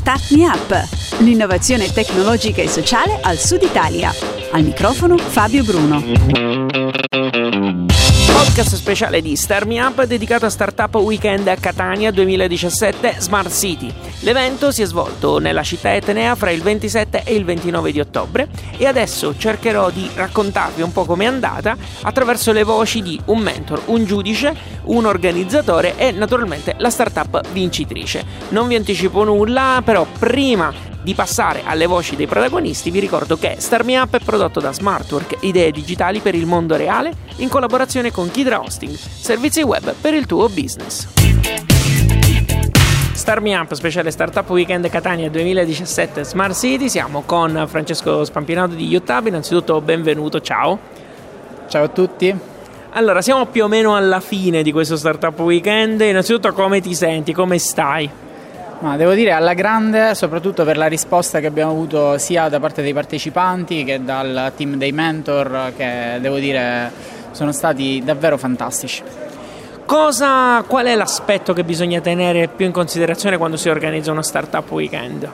Start Me Up, l'innovazione tecnologica e sociale al Sud Italia. Al microfono Fabio Bruno podcast speciale di Star Up dedicato a Startup Weekend a Catania 2017 Smart City. L'evento si è svolto nella città etnea fra il 27 e il 29 di ottobre e adesso cercherò di raccontarvi un po' com'è andata attraverso le voci di un mentor, un giudice, un organizzatore e naturalmente la startup vincitrice. Non vi anticipo nulla, però prima di passare alle voci dei protagonisti, vi ricordo che Star Me Up è prodotto da Smartwork, idee digitali per il mondo reale, in collaborazione con Kidra Hosting, servizi web per il tuo business. Star Me Up, speciale Startup Weekend Catania 2017 Smart City. Siamo con Francesco Spampinato di YouTube. Innanzitutto benvenuto, ciao. Ciao a tutti. Allora, siamo più o meno alla fine di questo Startup Weekend. Innanzitutto come ti senti? Come stai? Ma devo dire alla grande, soprattutto per la risposta che abbiamo avuto sia da parte dei partecipanti che dal team dei mentor, che devo dire sono stati davvero fantastici. Cosa, qual è l'aspetto che bisogna tenere più in considerazione quando si organizza uno startup weekend?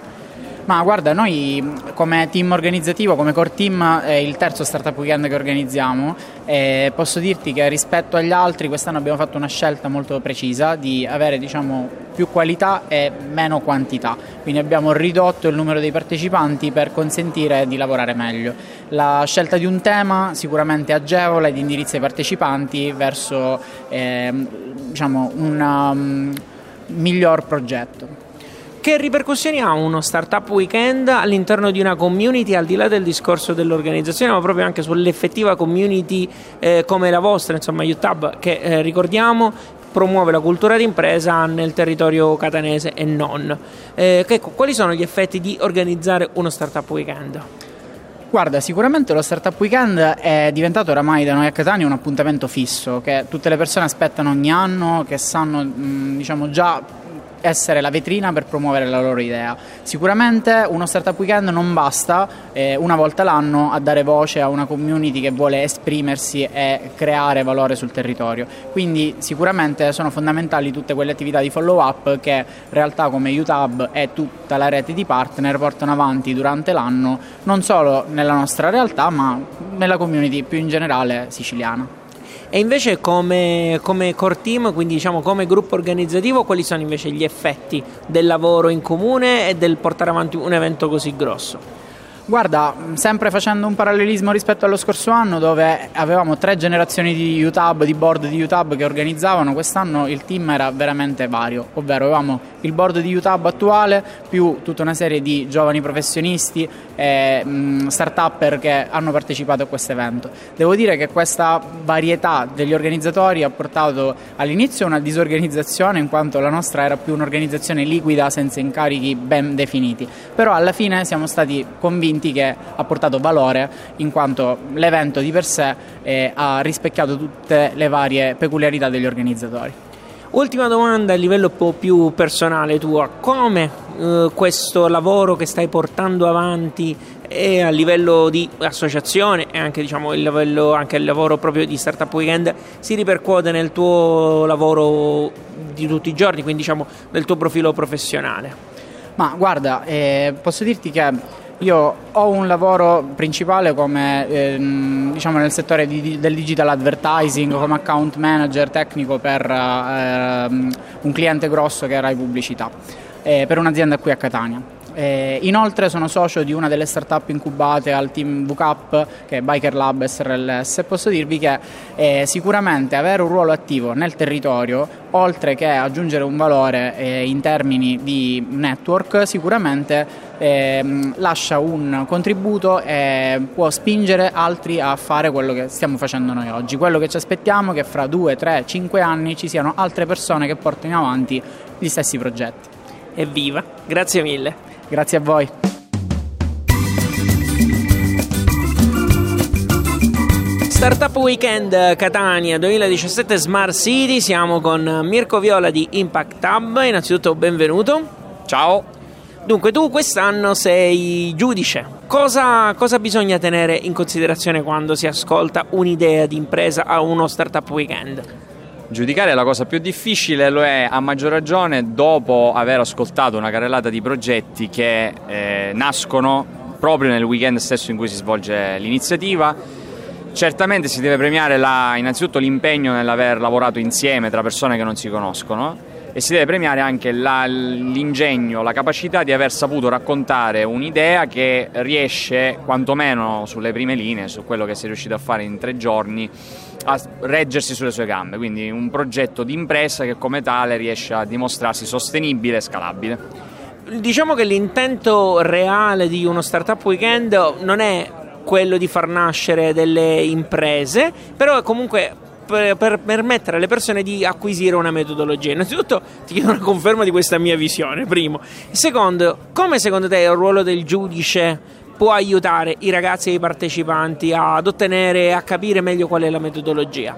Ma guarda, noi come team organizzativo, come core team, è il terzo startup weekend che organizziamo e posso dirti che rispetto agli altri quest'anno abbiamo fatto una scelta molto precisa di avere diciamo, più qualità e meno quantità, quindi abbiamo ridotto il numero dei partecipanti per consentire di lavorare meglio. La scelta di un tema sicuramente agevola ed indirizza i partecipanti verso eh, diciamo, un um, miglior progetto. Che ripercussioni ha uno startup weekend all'interno di una community, al di là del discorso dell'organizzazione, ma proprio anche sull'effettiva community eh, come la vostra, insomma, YouTube, che eh, ricordiamo promuove la cultura d'impresa nel territorio catanese e non. Eh, che, quali sono gli effetti di organizzare uno startup weekend? Guarda, sicuramente lo Startup Weekend è diventato oramai da noi a Catania un appuntamento fisso che tutte le persone aspettano ogni anno, che sanno diciamo già essere la vetrina per promuovere la loro idea. Sicuramente uno startup weekend non basta eh, una volta l'anno a dare voce a una community che vuole esprimersi e creare valore sul territorio. Quindi sicuramente sono fondamentali tutte quelle attività di follow up che realtà come UTAB e tutta la rete di partner portano avanti durante l'anno, non solo nella nostra realtà ma nella community più in generale siciliana. E invece come, come core team, quindi diciamo come gruppo organizzativo, quali sono invece gli effetti del lavoro in comune e del portare avanti un evento così grosso? Guarda, sempre facendo un parallelismo rispetto allo scorso anno dove avevamo tre generazioni di UTAB, di board di UTAB che organizzavano, quest'anno il team era veramente vario, ovvero avevamo il board di UTAB attuale più tutta una serie di giovani professionisti e start-upper che hanno partecipato a questo evento. Devo dire che questa varietà degli organizzatori ha portato all'inizio una disorganizzazione in quanto la nostra era più un'organizzazione liquida senza incarichi ben definiti, però alla fine siamo stati convinti convinti che ha portato valore in quanto l'evento di per sé eh, ha rispecchiato tutte le varie peculiarità degli organizzatori. Ultima domanda a livello un po' più personale tua, come eh, questo lavoro che stai portando avanti e a livello di associazione e anche, diciamo, il, livello, anche il lavoro proprio di Startup Weekend si ripercuote nel tuo lavoro di tutti i giorni, quindi diciamo nel tuo profilo professionale? Ma guarda, eh, posso dirti che io ho un lavoro principale come ehm, diciamo nel settore di, del digital advertising come account manager tecnico per ehm, un cliente grosso che era Rai Pubblicità eh, per un'azienda qui a Catania. Eh, inoltre sono socio di una delle start-up incubate al team VCAP che è Biker Lab SRLS e posso dirvi che eh, sicuramente avere un ruolo attivo nel territorio oltre che aggiungere un valore eh, in termini di network sicuramente ehm, lascia un contributo e può spingere altri a fare quello che stiamo facendo noi oggi. Quello che ci aspettiamo è che fra 2, 3, 5 anni ci siano altre persone che portino avanti gli stessi progetti. Evviva, grazie mille. Grazie a voi. Startup Weekend Catania 2017 Smart City, siamo con Mirko Viola di Impact Hub, innanzitutto benvenuto. Ciao. Dunque tu quest'anno sei giudice, cosa, cosa bisogna tenere in considerazione quando si ascolta un'idea di impresa a uno Startup Weekend? Giudicare è la cosa più difficile, lo è a maggior ragione dopo aver ascoltato una carrellata di progetti che eh, nascono proprio nel weekend stesso in cui si svolge l'iniziativa. Certamente si deve premiare la, innanzitutto l'impegno nell'aver lavorato insieme tra persone che non si conoscono e si deve premiare anche la, l'ingegno, la capacità di aver saputo raccontare un'idea che riesce, quantomeno sulle prime linee, su quello che si è riuscito a fare in tre giorni, a reggersi sulle sue gambe. Quindi un progetto di impresa che come tale riesce a dimostrarsi sostenibile e scalabile. Diciamo che l'intento reale di uno startup weekend non è quello di far nascere delle imprese, però è comunque per, per, permettere alle persone di acquisire una metodologia. Innanzitutto ti chiedo una conferma di questa mia visione, primo. Secondo, come secondo te il ruolo del giudice può aiutare i ragazzi e i partecipanti ad ottenere e a capire meglio qual è la metodologia?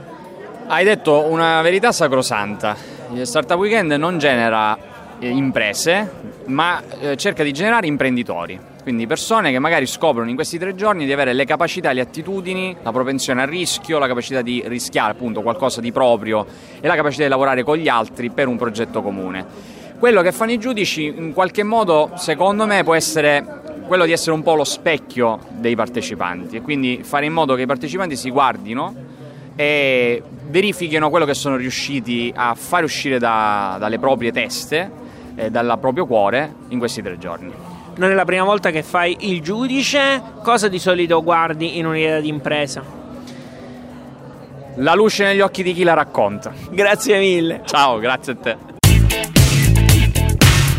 Hai detto una verità sacrosanta. Il Startup Weekend non genera eh, imprese, ma eh, cerca di generare imprenditori quindi persone che magari scoprono in questi tre giorni di avere le capacità, le attitudini, la propensione al rischio, la capacità di rischiare appunto qualcosa di proprio e la capacità di lavorare con gli altri per un progetto comune. Quello che fanno i giudici in qualche modo, secondo me, può essere quello di essere un po' lo specchio dei partecipanti e quindi fare in modo che i partecipanti si guardino e verifichino quello che sono riusciti a fare uscire da, dalle proprie teste e dal proprio cuore in questi tre giorni non è la prima volta che fai il giudice, cosa di solito guardi in un'idea di impresa? La luce negli occhi di chi la racconta. Grazie mille. Ciao, grazie a te.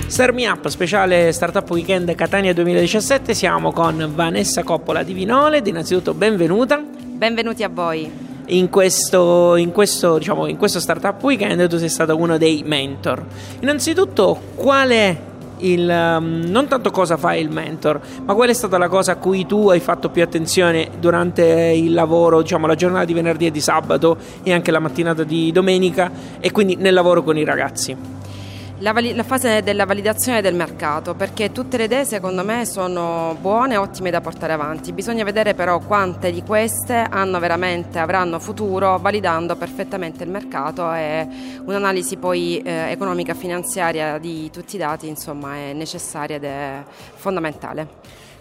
Star Me Up, speciale Startup Weekend Catania 2017, siamo con Vanessa Coppola di Vinole, innanzitutto benvenuta. Benvenuti a voi. In questo, in, questo, diciamo, in questo Startup Weekend tu sei stato uno dei mentor. Innanzitutto, qual è il, um, non tanto cosa fa il mentor, ma qual è stata la cosa a cui tu hai fatto più attenzione durante il lavoro, diciamo la giornata di venerdì e di sabato e anche la mattinata di domenica e quindi nel lavoro con i ragazzi? La, vali- la, fase della validazione del mercato, perché tutte le idee secondo me sono buone e ottime da portare avanti. Bisogna vedere però quante di queste avranno futuro validando perfettamente il mercato e un'analisi poi eh, economica finanziaria di tutti i dati insomma è necessaria ed è fondamentale.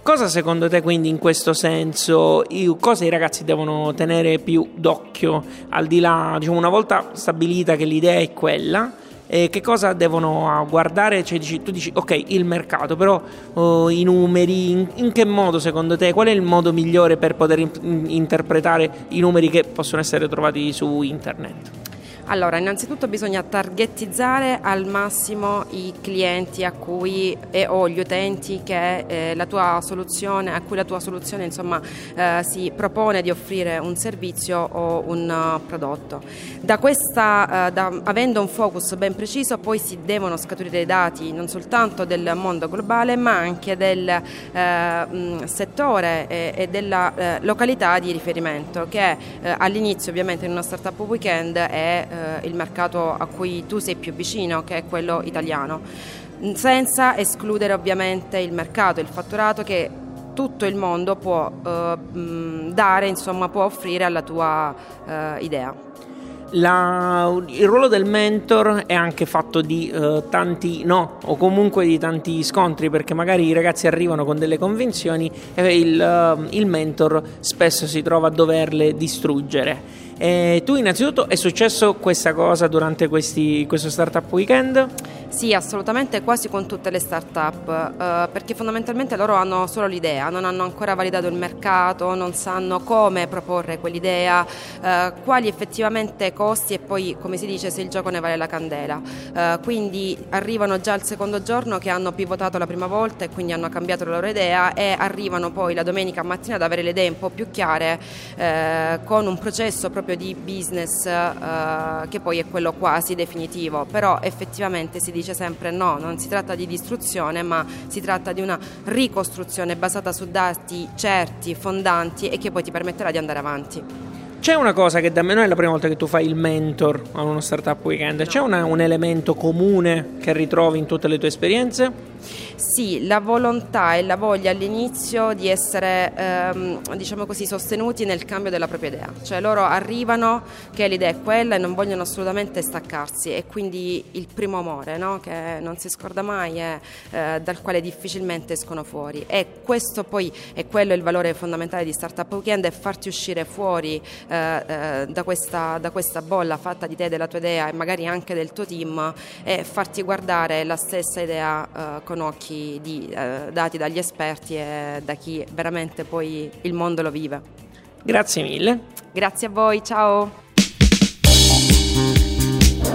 Cosa secondo te quindi in questo senso, cosa i ragazzi devono tenere più d'occhio al di là, diciamo una volta stabilita che l'idea è quella, eh, che cosa devono guardare? Cioè, dici, tu dici ok il mercato, però oh, i numeri, in, in, che modo secondo te, qual è il modo migliore per poter in, interpretare i numeri che possono essere trovati su internet? Allora, innanzitutto bisogna targetizzare al massimo i clienti a cui e o gli utenti che, eh, la tua soluzione, a cui la tua soluzione insomma, eh, si propone di offrire un servizio o un uh, prodotto. Da questa, uh, da, avendo un focus ben preciso, poi si devono scaturire i dati non soltanto del mondo globale, ma anche del uh, settore e, e della località di riferimento, che all'inizio ovviamente in una startup weekend è eh, il mercato a cui tu sei più vicino, che è quello italiano, senza escludere ovviamente il mercato, il fatturato che tutto il mondo può eh, dare, insomma, può offrire alla tua eh, idea. La, il ruolo del mentor è anche fatto di uh, tanti no o comunque di tanti scontri perché magari i ragazzi arrivano con delle convinzioni e il, uh, il mentor spesso si trova a doverle distruggere. E tu innanzitutto è successo questa cosa durante questi, questo startup weekend? Sì, assolutamente, quasi con tutte le start-up, eh, perché fondamentalmente loro hanno solo l'idea, non hanno ancora validato il mercato, non sanno come proporre quell'idea, eh, quali effettivamente costi e poi, come si dice, se il gioco ne vale la candela. Eh, quindi arrivano già il secondo giorno che hanno pivotato la prima volta e quindi hanno cambiato la loro idea e arrivano poi la domenica mattina ad avere le idee un po' più chiare eh, con un processo proprio di business eh, che poi è quello quasi definitivo, però effettivamente si dice sempre no, non si tratta di distruzione, ma si tratta di una ricostruzione basata su dati certi, fondanti e che poi ti permetterà di andare avanti. C'è una cosa che da me non è la prima volta che tu fai il mentor a uno startup weekend, c'è una, un elemento comune che ritrovi in tutte le tue esperienze? Sì, la volontà e la voglia all'inizio di essere, ehm, diciamo così, sostenuti nel cambio della propria idea. Cioè loro arrivano che l'idea è quella e non vogliono assolutamente staccarsi e quindi il primo amore, no? che non si scorda mai e eh, dal quale difficilmente escono fuori. E questo poi è quello il valore fondamentale di Startup Weekend, è farti uscire fuori eh, eh, da, questa, da questa bolla fatta di te, della tua idea e magari anche del tuo team e farti guardare la stessa idea eh, con occhi di, eh, dati dagli esperti e da chi veramente poi il mondo lo vive. Grazie mille. Grazie a voi, ciao.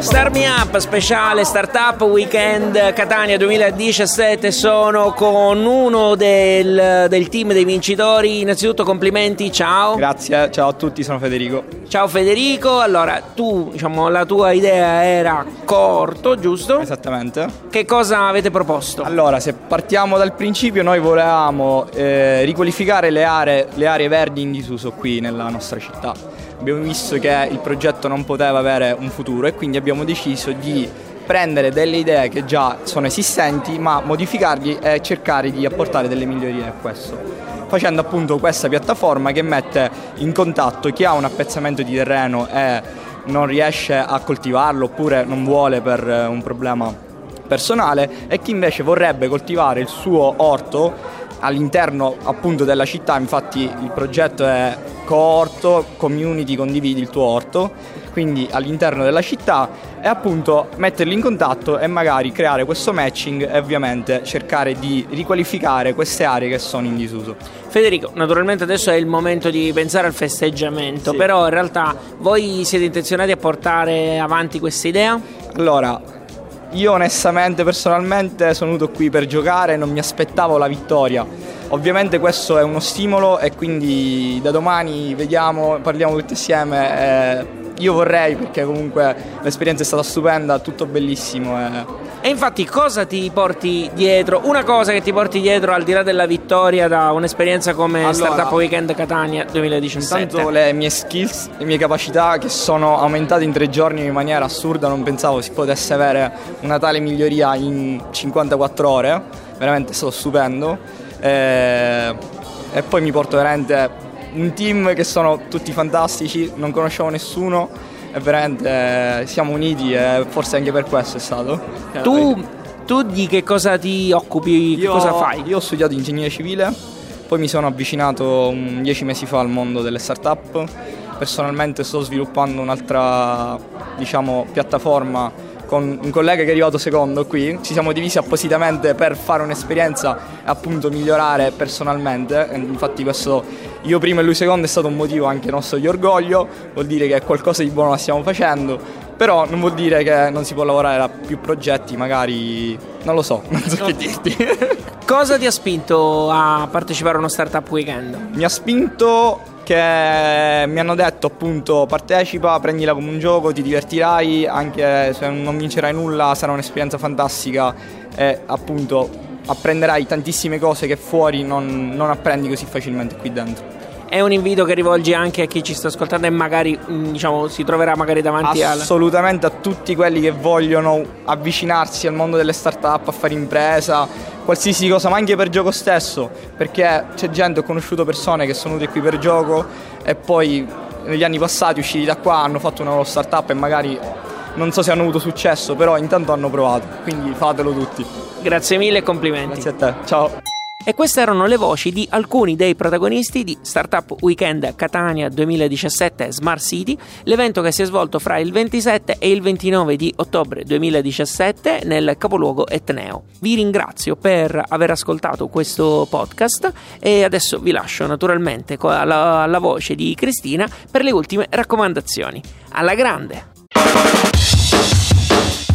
Start Me Up speciale Startup Weekend Catania 2017 sono con uno del, del, team dei vincitori. Innanzitutto complimenti ciao. Grazie ciao a tutti sono Federico. Ciao Federico. Allora tu diciamo la tua idea era corto giusto? esattamente. Che cosa avete proposto? allora se partiamo dal principio noi volevamo eh, riqualificare le aree, le aree verdi in disuso qui nella nostra città abbiamo visto che il progetto non poteva avere un futuro e quindi abbiamo deciso di prendere delle idee che già sono esistenti ma modificarli e cercare di apportare delle migliorie a questo. Facendo appunto questa piattaforma che mette in contatto chi ha un appezzamento di terreno e non riesce a coltivarlo oppure non vuole per un problema personale e chi invece vorrebbe coltivare il suo orto all'interno appunto della città, infatti il progetto è coorto, community, condividi il tuo orto, quindi all'interno della città e appunto metterli in contatto e magari creare questo matching e ovviamente cercare di riqualificare queste aree che sono in disuso. Federico, naturalmente adesso è il momento di pensare al festeggiamento, sì. però in realtà voi siete intenzionati a portare avanti questa idea? Allora, io onestamente, personalmente, sono venuto qui per giocare, non mi aspettavo la vittoria. Ovviamente questo è uno stimolo e quindi da domani vediamo, parliamo tutti insieme. Eh, io vorrei perché comunque l'esperienza è stata stupenda, tutto bellissimo. Eh. E infatti cosa ti porti dietro? Una cosa che ti porti dietro al di là della vittoria da un'esperienza come allora, Startup Weekend Catania 2017? Intanto le mie skills, le mie capacità che sono aumentate in tre giorni in maniera assurda, non pensavo si potesse avere una tale miglioria in 54 ore, veramente è stato stupendo. E, eh, e poi mi porto veramente un team che sono tutti fantastici, non conoscevo nessuno e veramente eh, siamo uniti e forse anche per questo è stato. Tu, tu di che cosa ti occupi? Io, cosa fai? Io ho studiato ingegneria civile, poi mi sono avvicinato dieci mesi fa al mondo delle start-up. Personalmente sto sviluppando un'altra diciamo, piattaforma con un collega che è arrivato secondo qui, ci siamo divisi appositamente per fare un'esperienza e appunto migliorare personalmente, infatti questo io primo e lui secondo è stato un motivo anche nostro di orgoglio, vuol dire che qualcosa di buono la stiamo facendo, però non vuol dire che non si può lavorare a più progetti, magari non lo so, non so no. che dirti. Cosa ti ha spinto a partecipare a uno startup weekend? Mi ha spinto che mi hanno detto appunto partecipa, prendila come un gioco, ti divertirai, anche se non vincerai nulla sarà un'esperienza fantastica e appunto apprenderai tantissime cose che fuori non, non apprendi così facilmente qui dentro. È un invito che rivolgi anche a chi ci sta ascoltando e magari mm, diciamo, si troverà magari davanti a assolutamente al... a tutti quelli che vogliono avvicinarsi al mondo delle start-up a fare impresa qualsiasi cosa ma anche per gioco stesso perché c'è gente ho conosciuto persone che sono venute qui per gioco e poi negli anni passati usciti da qua hanno fatto una loro start-up e magari non so se hanno avuto successo però intanto hanno provato quindi fatelo tutti. Grazie mille e complimenti. Grazie a te. Ciao e queste erano le voci di alcuni dei protagonisti di Startup Weekend Catania 2017 Smart City, l'evento che si è svolto fra il 27 e il 29 di ottobre 2017 nel capoluogo etneo. Vi ringrazio per aver ascoltato questo podcast e adesso vi lascio naturalmente alla, alla voce di Cristina per le ultime raccomandazioni. Alla grande!